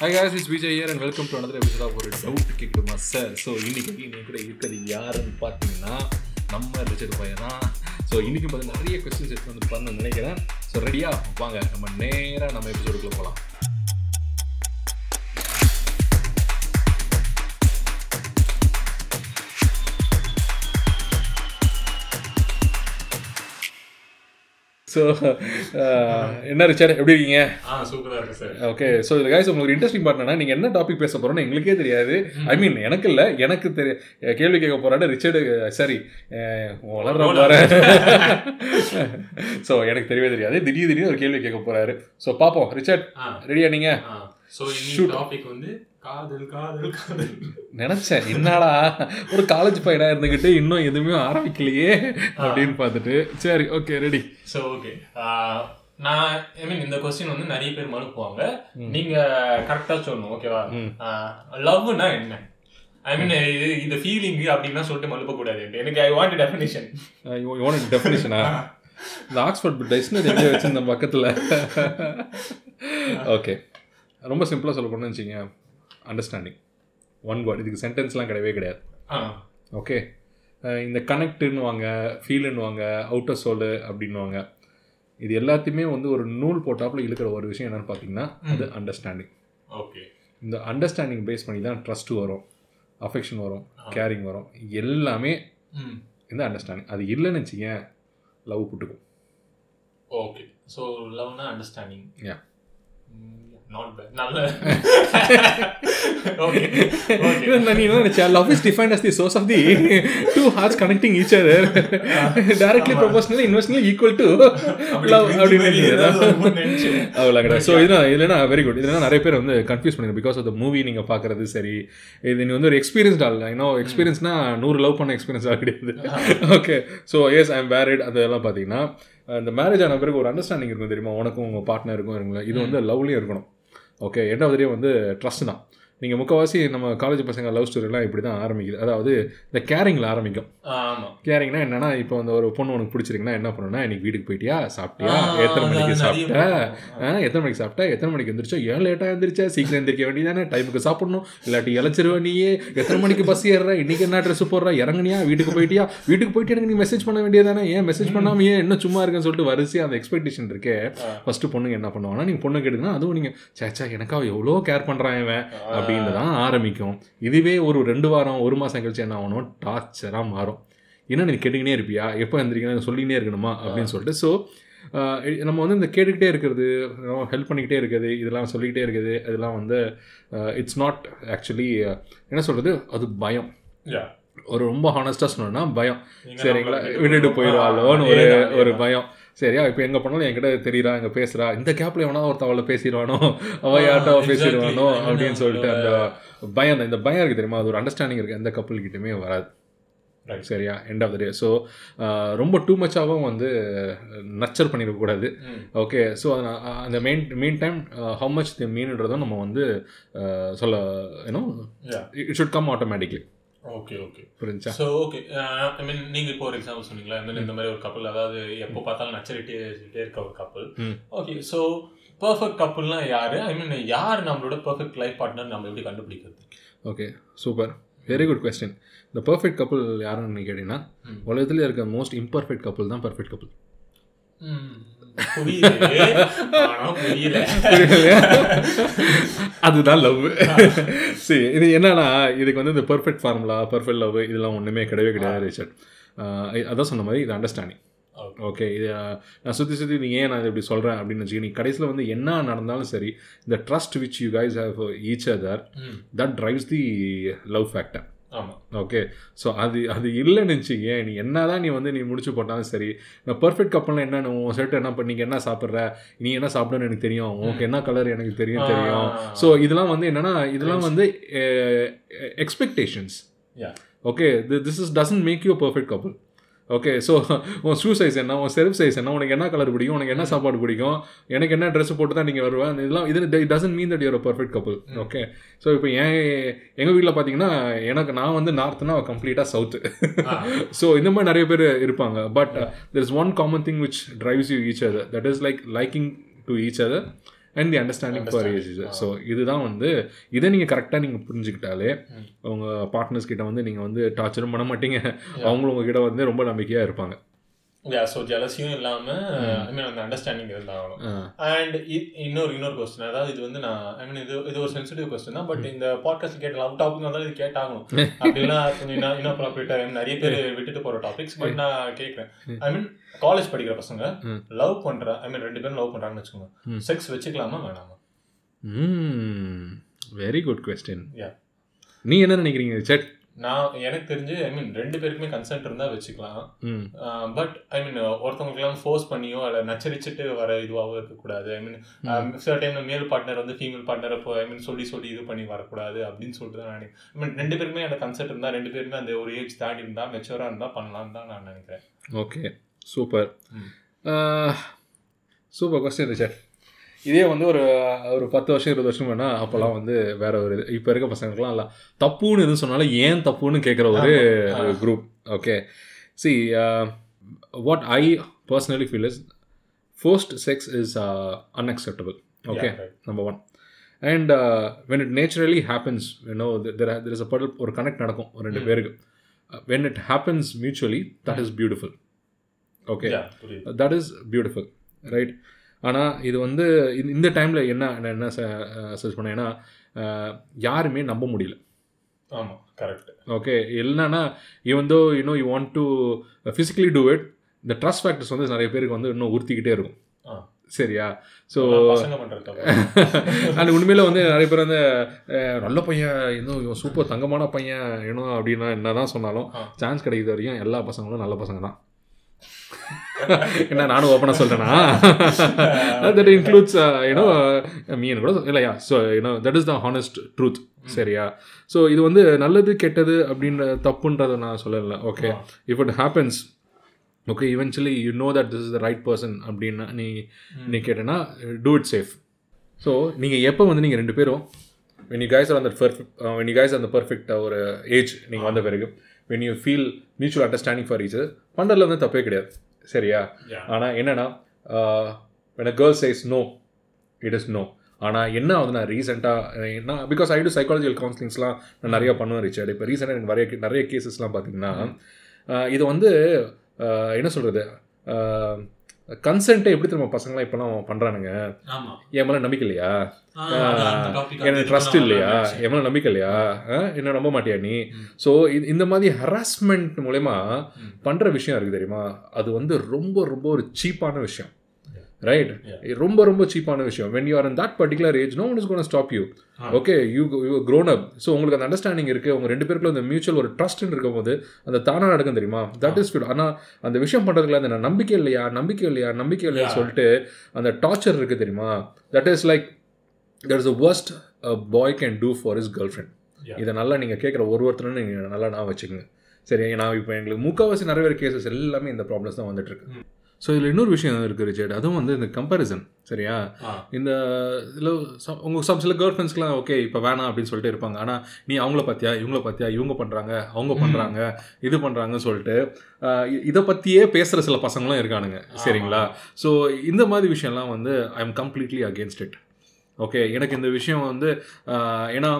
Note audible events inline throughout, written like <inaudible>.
Hi guys is Vijay here and welcome to another episode ஒரு doubt கேட்குமா sir so இன்னைக்கு நீ கூட இருக்கிறது யாருன்னு பார்த்தீங்கன்னா நம்ம ரிச்சர்ட் பையன் தான். ஸோ இன்றைக்கும் பார்த்தீங்கன்னா நிறைய கொஸ்டின்ஸ் எடுத்து வந்து பண்ண நினைக்கிறேன். ஸோ ரெடியாக வாங்க நம்ம நேராக நம்ம எபிசோடுக்குள்ளே போகலாம் ஸோ என்ன ரிச்சர்ட்? எப்படி இருக்கீங்க? ஆ சூப்பரா இருக்கு சார் ஓகே ஸோ இதில் guys உங்களுக்கு இன்ட்ரெஸ்டிங் பார்ட்னா நீங்கள் என்ன டாபிக் பேச போகிறோன்னு எங்களுக்கே தெரியாது. ஐ மீன் எனக்கு இல்லை எனக்கு தெரிய கேள்வி கேட்க போகிறாரு ரிச்சர்டு சாரி வளர்ற போகிறேன் ஸோ எனக்கு தெரியவே தெரியாது. திடீர் திடீர்னு ஒரு கேள்வி கேட்க போகிறாரு ஸோ பார்ப்போம் ரிச்சர்ட் ரெடியா நீங்கள் ஸோ டாபிக் வந்து காதல் காதல் காதல். நினச்சேன். என்னடா? ஒரு காலேஜ் பையனாக இருந்துக்கிட்டு இன்னும் எதுவுமே ஆரம்பிக்கலையே அப்படின்னு பார்த்துட்டு சரி ஓகே ரெடி ஸோ ஓகே நான் ஐ மீன் இந்த கொஸ்டின் வந்து நிறைய பேர் மனுப்புவாங்க நீங்க கரெக்டா சொல்லணும் ஓகேவா லவ்னா என்ன? ஐ மீன் இது இது ஃபீலிங் அப்படின்னா சொல்லிட்டு மழுப்ப கூடாது. எனக்கு ஐ வாண்ட் டெஃபினிஷன் யோன டெஃபினேஷனா இந்த ஆக்ஸ்ஃபோர்ட் டிக்ஷனரி எங்கே வச்சிருந்தேன் பக்கத்தில். ஓகே <laughs> ரொம்ப சிம்பிளாக சொல்ல போனோம்னு வச்சுங்க அண்டர்ஸ்டாண்டிங் ஒன் வேர்ட் இதுக்கு சென்டென்ஸ்லாம் கிடையவே கிடையாது. ஆ. ஓகே இந்த கனெக்டுன்னு வாங்க ஃபீலுன்னு வாங்க அவுட்டர் சோலு அப்படின்னுவாங்க. இது எல்லாத்தையுமே வந்து ஒரு நூல் போட்டாப்புல இழுக்கிற ஒரு விஷயம் என்னன்னு பார்த்தீங்கன்னா அது அண்டர்ஸ்டாண்டிங் ஓகே இந்த அண்டர்ஸ்டாண்டிங் பேஸ் பண்ணி தான் ட்ரஸ்ட்டு வரும். அஃபெக்ஷன் வரும். கேரிங் வரும். எல்லாமே இந்த அண்டர்ஸ்டாண்டிங் அது இல்லைன்னு வச்சுங்க லவ் புட்டுக்கும். ஓகே ஸோ லவ்னா அண்டர்ஸ்டாண்டிங் Yeah. நாட் பேட் நல்ல <laughs> ஓகே ஓகே நீ என்ன நினைச்சா? Love is defined as the source of the two hearts connecting each other directly proportional equal to love அப்படின்னு அவ்வளோ கிடையாது ஸோ இதுனா இதுலனா வெரி குட் இதுல நிறைய பேர் வந்து கன்ஃபியூஸ் பண்ணுங்க பிகாஸ் ஆஃப் த மூவி நீங்கள் பார்க்குறது சரி. இது நீ வந்து ஒரு எக்ஸ்பீரியன்ஸ் ஆள். இன்னும் எக்ஸ்பீரியன்ஸ்னா நூறு லவ் பண்ண எக்ஸ்பீரியன்ஸ் கிடையாது. Okay so yes I am married அதெல்லாம் பார்த்தீங்கன்னா இந்த மேரேஜ் ஆன பிறகு ஒரு அண்டர்ஸ்டாண்டிங் இருக்கும் தெரியுமா? உனக்கும் உங்கள் பார்ட்னருக்கும் இருக்குங்களா இது வந்து லவ்லேயும் இருக்கணும். ஓகே ரெண்டாவதுலேயும் வந்து ட்ரஸ்ட் தான். நீங்கள் முக்கல்வாசி நம்ம காலேஜ் பசங்க லவ் ஸ்டோரிலாம் இப்படி தான் ஆரம்பிக்குது. அதாவது இந்த கேரிங்கில் ஆரம்பிக்கும். கேரிங்னா என்னன்னா இப்போ அந்த ஒரு பொண்ணு உனக்கு பிடிச்சிருக்குன்னா என்ன பண்ணணும்னா இன்னைக்கு வீட்டுக்கு போயிட்டியா? சாப்பிட்டியா? எத்தனை மணிக்கு சாப்பிட்ட? எத்தனை மணிக்கு சாப்பிட்ட? எத்தனை மணிக்கு எந்திரிச்சோ? ஏன் லேட்டாக எந்திரிச்சா? சீக்கிரம் எந்திரிக்க வேண்டியதானே டைமுக்கு சாப்பிடணும். இல்லாட்டி இழைச்சிருவ நீயே எத்தனை மணிக்கு பஸ் ஏறுற? இன்னைக்கு என்ன ட்ரெஸ் போடுற? இறங்குனியா? வீட்டுக்கு போயிட்டியா? வீட்டுக்கு போயிட்டு எனக்கு நீ மெசேஜ் பண்ண வேண்டியதானே ஏன் மெசேஜ் பண்ணாம ஏன் என்ன சும்மா இருக்குன்னு சொல்லிட்டு வரிசையாக அந்த எக்ஸ்பெக்டேஷன் இருக்கே. ஃபர்ஸ்ட் பொண்ணுங்க என்ன பண்ணுவாங்கன்னா நீங்கள் பொண்ணு கேட்டுங்கன்னா அதுவும் நீங்கள் சேச்சா எனக்கா எவ்வளோ கேர் பண்ணுறான் இவன். அப்படின்னு தான் ஆரம்பிக்கும். இதுவே ஒரு ரெண்டு வாரம் ஒரு மாதம் கழிச்சு என்ன ஆகணும்? டார்ச்சராக மாறும். என்ன நீ கேட்டுக்கினே இருப்பியா? எப்போ எந்திரிக்கணும் சொல்லிக்கினே இருக்கணுமா? அப்படின்னு சொல்லிட்டு ஸோ நம்ம வந்து இந்த கேட்டுக்கிட்டே இருக்கிறது ஹெல்ப் பண்ணிக்கிட்டே இருக்குது இதெல்லாம் சொல்லிக்கிட்டே இருக்குது. இதெல்லாம் வந்து இட்ஸ் நாட் ஆக்சுவலி என்ன சொல்கிறது அது பயம். ஒரு ரொம்ப ஹானஸ்ட்டாக சொன்னோன்னா பயம். சரிங்களா விட்டுட்டு போயிடுவாளோன்னு ஒரு ஒரு. பயம். சரியா? இப்போ எங்கே போனாலும் என்கிட்ட தெரியுறா இங்கே பேசுகிறா இந்த கேப்பில் எவனா ஒருத்த அவளை பேசிடுவானோ? அவள் exactly. பேசிடுவானோ? அப்படின்னு சொல்லிட்டு அந்த பயம். இந்த பயம் இருக்குது தெரியுமா? அது ஒரு அண்டர்ஸ்டாண்டிங் இருக்குது எந்த கப்பல் கிட்டயுமே வராது. சரியா? End of the day so ரொம்ப டூ மச்சாகவும் வந்து நச்சர் பண்ணிடக்கூடாது. ஓகே ஸோ அந்த main main time how much the மீன்ன்றதும் நம்ம வந்து சொல்ல ஏன்னோ. It should come automatically okay okay புரிஞ்சா? ஸோ ஓகே ஐ மீன் நீங்க இப்போ ஒரு எக்ஸாம்பிள் சொன்னீங்களா? இந்த மாதிரி ஒரு கப்பல் அதாவது எப்போ பார்த்தாலும் நச்சரிட்டே இருக்க ஒரு கப்பல். ஓகே ஸோ பர்ஃபெக்ட் கப்பல்னா யாரு? ஐ மீன் யார் நம்மளோட பர்ஃபெக்ட் லைஃப் பார்ட்னர் நம்ம எப்படி கண்டுபிடிக்கிறது? Okay super very good question இந்த பர்ஃபெக்ட் கப்பல் யாருன்னு கேட்டீங்கன்னா. உலகத்துல இருக்க மோஸ்ட் இம்பர்ஃபெக்ட் கப்பல் தான் பர்ஃபெக்ட் கப்பல் ம், புரியுது. ஆனா புரியல. <laughs> அதுதான் லவ் சரி இது என்னன்னா இதுக்கு வந்து இந்த பர்ஃபெக்ட் ஃபார்முலா பர்ஃபெக்ட் லவ் இதெல்லாம் ஒன்றுமே கிடையவே கிடையாது ரிச்சர்ட் அதான் சொன்ன மாதிரி இது அண்டர்ஸ்டாண்டிங். ஓகே. இது நான் சுற்றி சுற்றி நீ ஏன் நான் இப்படி சொல்கிறேன் அப்படின்னு வச்சுக்க நீ கடைசியில் வந்து என்ன நடந்தாலும் சரி இந்த trust which you guys have each other that drives the love factor okay so அது அது இல்லைன்னு வச்சுக்கேன் நீ என்ன தான் நீ வந்து நீ முடிச்சு போட்டாலும் சரி நான் பர்ஃபெக்ட் கப்பல்னா என்ன உன் செட் என்ன பண்ணி நீங்க என்ன சாப்பிட்ற? நீ என்ன சாப்பிடணும்னு எனக்கு தெரியும். உனக்கு என்ன கலர் எனக்கு தெரியும் தெரியும். ஸோ இதெல்லாம் வந்து என்னன்னா இதெல்லாம் வந்து expectations. Okay this is doesn't make you perfect couple okay so <laughs> உன் ஷூ சைஸ் என்ன? உன் செல்ஃப் சைஸ் என்ன? உனக்கு என்ன கலர் பிடிக்கும்? உனக்கு என்ன சாப்பாடு பிடிக்கும்? எனக்கு என்ன ட்ரெஸ் போட்டு தான் நீங்கள் வருவேன் இதெல்லாம் இது doesn't mean that your perfect couple okay so இப்போ என் எங்கள் வீட்டில் பார்த்தீங்கன்னா எனக்கு நான் வந்து நார்த்னா கம்ப்ளீட்டாக சவுத்து. ஸோ இந்த மாதிரி நிறைய பேர் இருப்பாங்க. But there is one common thing which drives you each other that is like liking to each other and the understanding for age so இதுதான் வந்து இதை நீங்கள் கரெக்டாக நீங்கள் புரிஞ்சுக்கிட்டாலே. உங்கள் பார்ட்னர்ஸ் கிட்ட வந்து நீங்கள் வந்து டார்ச்சரும் பண்ண மாட்டீங்க. அவங்களும் உங்ககிட்ட வந்து ரொம்ப நம்பிக்கையாக இருப்பாங்க. யா ஸோ ஜலசியும் இல்லாம ஐ மீன் அந்த அண்டர்ஸ்டாண்டிங் இருந்தாகணும் ஆ, அண்ட் இன்னொரு இன்னொரு கொஸ்டின் அதாவது இது வந்து நான் ஐ மீன் இது இது ஒரு சென்சிட்டிவ் கொஸ்டின் தான் பட் இந்த பாட்காஸ்ட் கேட்ட லவ் டாபிக் வந்தாலும் இது கேட்டாகணும். அப்படின்னா கொஞ்சம் இன்னும் இன்னும் நிறைய பேர் விட்டுட்டு போற டாபிக்ஸ் பட் நான் கேட்குறேன் ஐ மீன் காலேஜ் படிக்கிற பசங்க. லவ் பண்ற ஐ மீன் ரெண்டு பேரும் லவ் பண்றாங்கன்னு ம். வச்சுக்கோங்க செக்ஸ் வச்சுக்கலாமா வேணாமா? Very good question Yeah. நீ என்ன நினைக்கிறீங்க செட்? நான் எனக்கு தெரிஞ்சு ஐ மீன் ரெண்டு பேருக்குமே கன்சென்ட் இருந்தா வச்சுக்கலாம். பட் ஐ மீன் ஒருத்தவங்களுக்குலாம் ஃபோர்ஸ் பண்ணியோ அல்ல நச்சரிச்சுட்டு வர இதுவாகவும் இருக்கக்கூடாது. ஐ மீன் சில டைம்ல மேல் பார்ட்னர் வந்து ஃபீமேல் பார்ட்னர் இப்போ ஐ மீன் சொல்லி சொல்லி இது பண்ணி வரக்கூடாது அப்படின்னு சொல்லிட்டு தான் நான் ஐ மீன் ரெண்டு பேருமே அந்த கன்செப்ட் இருந்தா ரெண்டு பேருமே அந்த ஒரு ஏஜ் தாண்டி இருந்தா மெச்சூரா இருந்தா பண்ணலாம்னு தான் நான் நினைக்கிறேன். Okay super. Super question sir இதே வந்து ஒரு ஒரு பத்து வருஷம் இருபது வருஷம் வேணா அப்போல்லாம் வந்து வேற ஒரு இது இப்போ இருக்க பசங்களுக்குலாம் இல்லை. தப்புன்னு எதுவும் சொன்னாலும் ஏன் தப்புன்னு கேட்குற ஒரு. Group okay see what I personally feel is forced sex is unacceptable okay. Number one and when it naturally happens you know there is a படல் ஒரு கனெக்ட் நடக்கும் ஒரு ரெண்டு. பேருக்கு. When it happens mutually that is beautiful okay that is beautiful right ஆனால் இது வந்து இந்த- இந்த டைமில் என்ன நான் என்ன சர்ச் பண்ணேன் ஏன்னா யாருமே நம்ப முடியல ஆமா கரெக்ட் ஓகே என்னன்னா even though you know you want to physically do it இந்த ட்ரஸ்ட் ஃபேக்டர்ஸ் வந்து நிறைய பேருக்கு வந்து இன்னும் உறுத்திக்கிட்டே இருக்கும். சரியா ஸோ. அண்ட் உண்மையில வந்து நிறைய பேர் வந்து நல்ல பையன் இன்னும் இவன் சூப்பர் தங்கமான பையன் இன்னும் அப்படின்னா என்ன தான் சொன்னாலும். சான்ஸ் கிடைக்கிற வரைக்கும் எல்லா பசங்களும் நல்ல பசங்க தான் என்ன நானும் ஓப்பனாக சொல்கிறேன்னா தட் இன்க்ளூட்ஸ் யூனோ மீன் கூட இல்லையா so you know that is the honest truth சரியா? ஸோ இது வந்து நல்லது கெட்டது அப்படின்ற தப்புன்றதை நான் சொல்லலை okay. If it happens okay eventually you know that this is the right person அப்படின்னு நீ நீ கேட்டேன்னா டூ இட் சேஃப் ஸோ நீங்கள் எப்போ வந்து நீங்கள் ரெண்டு பேரும் when you guys are on that perfect uh, when you guys are on the perfect uh, ஒரு ஏஜ் நீங்கள் வந்த பிறகு when you feel mutual understanding for each other பண்ணுறதுல வந்து தப்பே கிடையாது. சரியா. ஆனால் என்னன்னா uh, when a girl says no it is no. ஆனால் என்ன ஆகுது நான் ரீசெண்டாக என்ன பிகாஸ் ஐ டு சைக்காலஜிக்கல் கவுன்சிலிங்ஸ்லாம் நான் நிறைய பண்ணுவேன் ரிச்சர்ட் இப்போ ரீசெண்டாக எனக்கு நிறைய நிறைய கேசஸ்லாம் பார்த்தீங்கன்னா uh, இது வந்து uh, என்ன சொல்கிறது கன்சென்ட்டை எப்படி திரும்ப பசங்களாம் இப்போலாம் பண்ணுறானுங்க என் மேலே நம்பிக்கை இல்லையா எனக்கு ட்ரஸ்ட் இல்லையா. என் மேலே நம்பிக்கை இல்லையா? என்ன நம்ப மாட்டியா நீ. ஸோ இந்த மாதிரி ஹராஸ்மெண்ட் மூலயமா. பண்ணுற விஷயம் இருக்குது தெரியுமா அது வந்து ரொம்ப ரொம்ப ஒரு சீப்பான விஷயம் ரைட். ரொம்ப ரொம்ப சீப்பான விஷயம். When you are in that particular age no one is gonna stop you. Okay you you grown up so உங்களுக்கு அந்த அண்டர்ஸ்டாண்டிங் இருக்குது உங்கள் ரெண்டு பேருக்குள்ள அந்த மியூச்சுவல் ஒரு ட்ரஸ்ட்னு இருக்கும்போது அந்த தானாக நடக்கும் தெரியுமா? தட் இஸ் ஃபீல் ஆனால் அந்த விஷயம் பண்ணுறதுல அந்த நம்பிக்கை இல்லையா? நம்பிக்கை இல்லையா? நம்பிக்கை இல்லையா. சொல்லிட்டு அந்த டார்ச்சர் இருக்குது தெரியுமா? That is like that is a worst a boy can do for his girlfriend. இதை நல்லா நீங்கள் கேட்குற ஒரு ஒருத்தரும் நீங்கள் நல்லா நான் வச்சுக்கோங்க. சரி நான் இப்போ எங்களுக்கு முக்கால்வாசி நிறைய பேர் கேசஸ் எல்லாமே இந்த ப்ராப்ளம்ஸ் தான் வந்துட்டு இருக்கு. ம். ஸோ இதில் இன்னொரு விஷயம் இருக்குது ரிச்சர்ட் அதுவும் வந்து இந்த கம்பேரிசன் சரியா. இந்த இதில் உங்கள் சம் சில கேர்ள் ஃப்ரெண்ட்ஸ்க்குலாம் ஓகே இப்போ வேணாம் அப்படின்னு சொல்லிட்டு இருப்பாங்க. ஆனால் நீ அவங்கள பார்த்தியா இவங்கள பார்த்தியா இவங்க பண்ணுறாங்க அவங்க பண்ணுறாங்க இது பண்ணுறாங்கன்னு சொல்லிட்டு இதை பற்றியே பேசுகிற சில பசங்களும் இருக்கானுங்க சரிங்களா? ஸோ இந்த மாதிரி விஷயம்லாம் வந்து I am completely against it okay எனக்கு இந்த விஷயம் வந்து ஏன்னா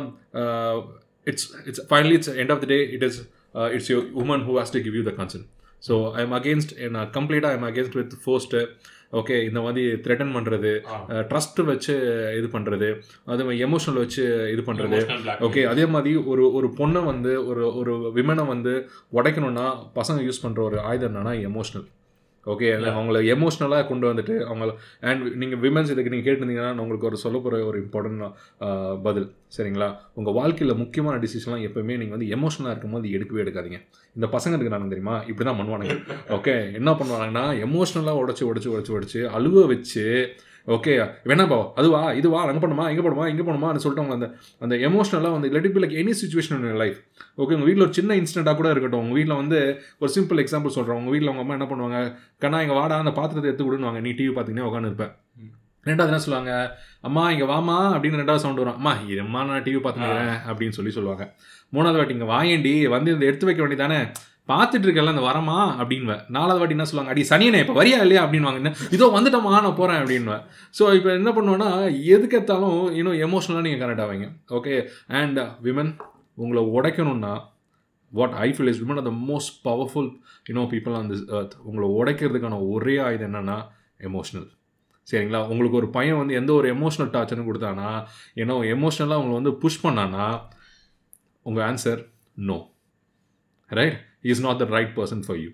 it's it's finally it's end of the day it is it's you woman who has to give you the concern so I am against நான் கம்ப்ளீட்டாக I am against with forced okay இந்த மாதிரி threaten பண்ணுறது. Trust வச்சு இது பண்ணுறது அது emotional வச்சு இது பண்ணுறது. ஓகே அதே மாதிரி ஒரு ஒரு பொண்ணை வந்து ஒரு ஒரு விமனை வந்து உடைக்கணும்னா பசங்க யூஸ் பண்ணுற ஒரு ஆயுதம் என்னன்னா எமோஷனல் ஓகே அவங்கள எமோஷ்னலாக கொண்டு வந்துட்டு அவங்கள அண்ட் நீங்கள் விமன்ஸ் இதுக்கு நீங்கள் கேட்டிருந்தீங்கன்னா உங்களுக்கு ஒரு சொல்ல போகிற ஒரு இம்பார்ட்டன்ட் பதில். சரிங்களா? உங்கள் வாழ்க்கையில் முக்கியமான டிசிஷன்லாம் எப்பவுமே நீங்கள் வந்து எமோஷனலாக இருக்கும்போது எடுக்கவே எடுக்காதீங்க. இந்த பசங்க இருக்கிறாங்க தெரியுமா? இப்படி தான் பண்ணுவானுங்க. ஓகே என்ன பண்ணுவாங்கன்னா எமோஷ்னலாக உடச்சி உடச்சி உடச்சி உடச்சி அழுவ வச்சு ஓகே வேணாப்பா அதுவா இதுவா அங்கே பண்ணுமா இங்கே பண்ணுமா இங்கே பண்ணுமான்னு சொல்லிட்டு அவங்க அந்த அந்த எமோஷனலாக வந்து let be like any situation in life okay உங்கள் வீட்டில் ஒரு சின்ன இன்சிடென்ட்டாக கூட இருக்கட்டும். உங்கள் வீட்டில் வந்து ஒரு சிம்பிள் எக்ஸாம்பிள் சொல்கிறேன் உங்கள் வீட்டில் உங்கள் அம்மா என்ன பண்ணுவாங்க? கண்ணா இங்கே வாடா அந்த பாத்திரத்தை எடுத்து விடுன்னு நீ டிவி பார்த்தீங்கன்னா உட்காந்து இருப்பேன் ம். ரெண்டாவது என்ன சொல்லுவாங்க? அம்மா இங்கே வாமா அப்படின்னு ரெண்டாவது சவுண்ட் வரும். அம்மா இரும்மா நான் டிவி பார்த்துக்கிறேன் அப்படின்னு சொல்லி சொல்லுவாங்க. மூணாவது வாட்டி இங்கே வாயேண்டி வந்து இதை எடுத்து வைக்க வேண்டியதானே பார்த்துட்டு இருக்கல அந்த வரமா? அப்படின்வேன் நாலாவது வாட்டி என்ன சொல்லுவாங்க அடி சனியனே இப்போ வரியா இல்லையா? அப்படின்வாங்க இதோ வந்துட்டோமா நான் போகிறேன் அப்படின்வேன் ஸோ இப்போ என்ன பண்ணுவேன்னா எதுக்கு இன்னும் எமோஷனலாக நீங்கள் கனெக்ட் ஆவீங்க ஓகே அண்ட் விமன் உங்களை உடைக்கணும்னா what I feel is women are the most powerful you know people on this earth உங்களை உடைக்கிறதுக்கான ஒரே ஆயுதம் என்னென்னா எமோஷ்னல் சரிங்களா? உங்களுக்கு ஒரு பையன் வந்து எந்த ஒரு எமோஷனல் டார்ச்சர்னு கொடுத்தானா ஏன்னா எமோஷ்னலாக உங்களை வந்து புஷ் பண்ணானா உங்கள் answer no right is not the right person for you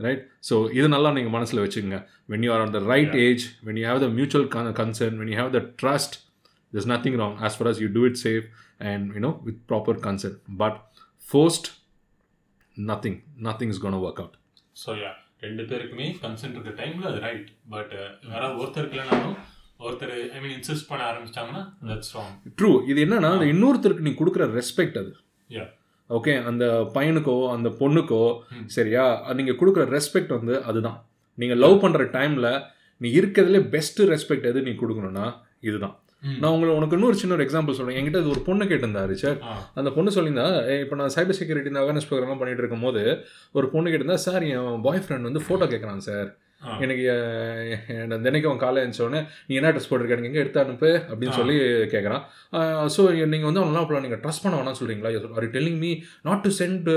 right so இது நல்லா நீங்கள் மனசில் வச்சுக்கோங்க. When you are on the right age when you have the mutual concern when you have the trust there's nothing wrong. As far as you do it safe and you know with proper consent but forced nothing nothing is going to work out. So yeah ரெண்டு பேருக்குமே consent இருக்க டைம்ல அது right but யாராவது ஒருத்தருக்கு இல்லைனாலும் ஒருத்தர் ஐ மீன் insist பண்ண ஆரம்பிச்சிட்டாங்கன்னா தட்ஸ் ராங் ட்ரூ இது என்னன்னா இன்னொருத்தருக்கு நீ கொடுக்குற ரெஸ்பெக்ட் அது. யா ஓகே அந்த பையனுக்கோ அந்த பொண்ணுக்கோ. சரியா? அது நீங்கள் கொடுக்குற ரெஸ்பெக்ட் வந்து அதுதான். நீங்கள் லவ் பண்ணுற டைமில் நீ இருக்கிறதுலே பெஸ்ட்டு ரெஸ்பெக்ட் எது நீ கொடுக்கணும்னா இதுதான். நான் உங்களுக்கு உனக்கு இன்னொரு சின்ன ஒரு எக்ஸாம்பிள் சொல்கிறேன் என்கிட்ட இது ஒரு பொண்ணு கேட்டிருந்தா ரிச்சர்ட் ஆ. அந்த பொண்ணு சொல்லியிருந்தா இப்போ நான் சைபர் செக்யூரிட்டி இந்த அவேர்னஸ் ப்ரோக்ராம்லாம் பண்ணிட்டு இருக்கும்போது ஒரு பொண்ணு கேட்டிருந்தா சார் என் பாய் ஃப்ரெண்ட் வந்து ஃபோட்டோ கேட்குறான் சார். எனக்கு தினைக்கும் காலையில் எழுந்தோடனே நீ என்ன ட்ரெஸ் போட்டிருக்க? எங்கே எடுத்து அனுப்பு அப்படின்னு. சொல்லி கேட்குறான் ஸோ நீங்கள் வந்து அவனெல்லாம் அப்போ நீங்கள் ட்ரஸ்ட் பண்ண வேணாம் சொல்கிறீங்களா or telling me not to send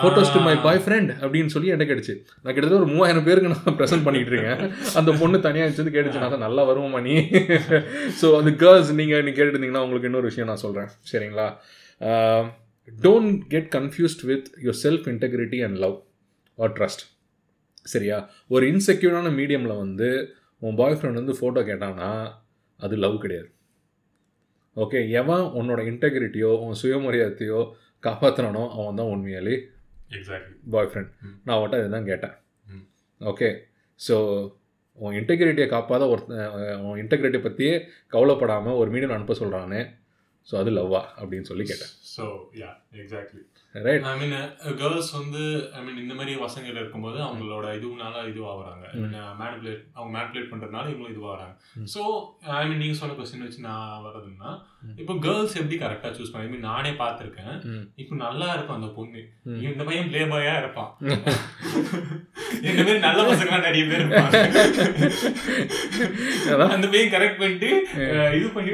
photos to my. Boyfriend அப்படின்னு சொல்லி எனக்கு கேட்டுச்சு. நான் கிட்டத்தட்ட ஒரு மூவாயிரம் பேருக்கு நான் <laughs> ப்ரெசென்ட் பண்ணிட்டு இருக்கேன். அந்த பொண்ணு தனியாக வச்சு கேட்டுச்சு. நான் நல்லா வருவோமா நீ. <laughs> ஸோ அந்த கேர்ள்ஸ் நீங்கள் நீ கேட்டுருந்தீங்கன்னா உங்களுக்கு இன்னொரு விஷயம் நான் சொல்கிறேன் சரிங்களா? Don't get confused with your self integrity and love or trust சரியா? ஒரு இன்செக்யூரான மீடியமில் வந்து உன் பாய் ஃப்ரெண்ட் வந்து ஃபோட்டோ கேட்டானா அது லவ் கிடையாது. ஓகே எவன் உன்னோட இன்டெகிரிட்டியோ உன் சுயமரியாதையோ காப்பாற்றுறானோ அவன் தான் உண்மையாலே எக்ஸாக்ட்லி பாய் ஃப்ரெண்ட். நான் அவன்கிட்ட இதுதான் கேட்டேன். ஓகே ஸோ உன் இன்டெகிரிட்டியை காப்பாத ஒருத்தன் உன் இன்டெகிரிட்டியை பற்றியே கவலைப்படாமல் ஒரு மீடியம் அனுப்ப சொல்கிறானே ஸோ அது லவ்வா அப்படின்னு சொல்லி கேட்டேன். So yeah exactly right I mean girls வந்து ஐ மீன் இந்த மாதிரி வசங்கள் இருக்கும்போது அவங்களோட இதுனால இதுவாகிறாங்க மேனிபுலேட் அவங்க மேனிபுலேட் பண்றதுனால இவங்களும் இதுவாகிறாங்க. ஸோ ஐ மீன் நீங்க சொன்ன கொஸ்டின் வச்சு நான் வர்றதுன்னா. இப்போ கேர்ள்ஸ் எப்படி கரெக்டா சூஸ் பண்ண மீன் நானே பார்த்துருக்கேன். இப்போ நல்லா இருக்கும் அந்த பொண்ணு. இந்த பையன் பிளே பாயா இருப்பான். <laughs> இந்த மாதிரி நல்ல பசங்களாம் நிறைய பேர் <laughs> அந்த பையன் கரெக்ட் பண்ணிட்டு இது பண்ணி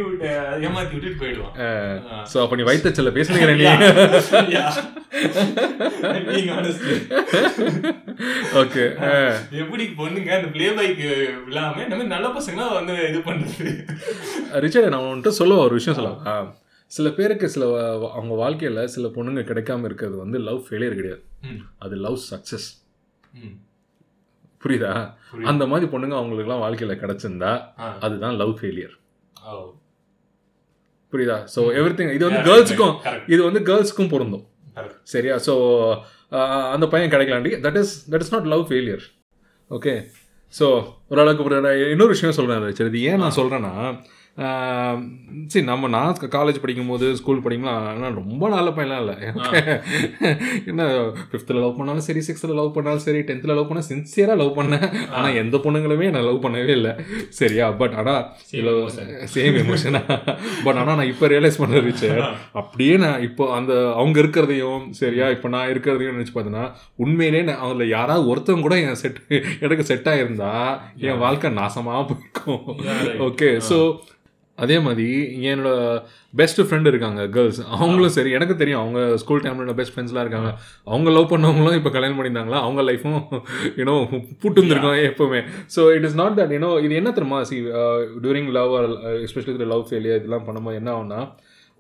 ஏமாத்தி விட்டுட்டு போயிடுவான். ஸோ அப்போ நீ வைத்த செல்ல honest. ஓகே எப்படி பொண்ணுங்க அந்த பிளே பைக் இல்லாம இந்த மாதிரி நல்ல பசங்களா வந்து இது பண்றது? ரிச்சர்ட் நான் உன்கிட்ட சொல்ல ஒரு விஷயம் சொல்லவா சில பேருக்கு சில அவங்க வாழ்க்கையில் சில பொண்ணுங்க கிடைக்காம இருக்கிறது வந்து லவ் ஃபெயிலியர் கிடையாது. அது லவ் சக்ஸஸ். புரியுதா. அந்த மாதிரி பொண்ணுங்க அவங்களுக்குலாம் வாழ்க்கையில் கிடைச்சிருந்தா. அதுதான் லவ் ஃபெயிலியர். புரியுதா? ஸோ எவ்ரி இது வந்து கேர்ள்ஸுக்கும் இது வந்து கேர்ள்ஸுக்கும் பொருந்தும். சரியா? ஸோ அந்த பையன் கிடைக்கலாண்டி. That is that is not love failure okay so ஓரளவுக்கு இன்னொரு விஷயம் சொல்கிறேன் சரி இது ஏன் நான் சொல்கிறேன்னா சரி நம்ம நான் காலேஜ் படிக்கும்போது ஸ்கூல் படிக்கும்போது ஆனால் ரொம்ப நல்ல பையன்லாம் இல்லை. என்ன ஃபிஃப்த்தில் லவ் பண்ணாலும் சரி சிக்ஸ்த்தில் லவ் பண்ணாலும் சரி டென்த்தில் லவ் பண்ண சின்சியராக லவ் பண்ணேன். ஆனால் எந்த பொண்ணுங்களுமே நான் லவ் பண்ணவே இல்லை. சரியா பட் ஆனால். சேம் எமோஷனா பட் ஆனால் நான் இப்போ ரியலைஸ் பண்ண அப்படியே நான் இப்போ அந்த அவங்க இருக்கிறதையும் சரியா இப்போ நான் இருக்கிறதையும் நினச்சி பார்த்தேன்னா உண்மையிலே நான் அதில் யாராவது ஒருத்தவங்க கூட என் செட் எனக்கு செட் ஆயிருந்தா என் வாழ்க்கை நாசமாக போயிருக்கும். ஓகே ஸோ அதே மாதிரி என்னோட பெஸ்ட் ஃப்ரெண்ட் இருக்காங்க கேர்ள்ஸ் அவங்களும் சரி எனக்கு தெரியும் அவங்க ஸ்கூல் டைமில் பெஸ்ட் ஃப்ரெண்ட்ஸ்லாம் இருக்காங்க. அவங்க லவ் பண்ணவங்களும் இப்போ கல்யாணம் பண்ணியிருந்தாங்களா? அவங்க லைஃப்பும் யூனோ புட்டு இருந்திருக்கோம் எப்போவுமே. So it is not that you know இது என்ன தெரியுமா? See during love especially love failure இதெல்லாம் பண்ணும்போது என்ன ஆகும்னா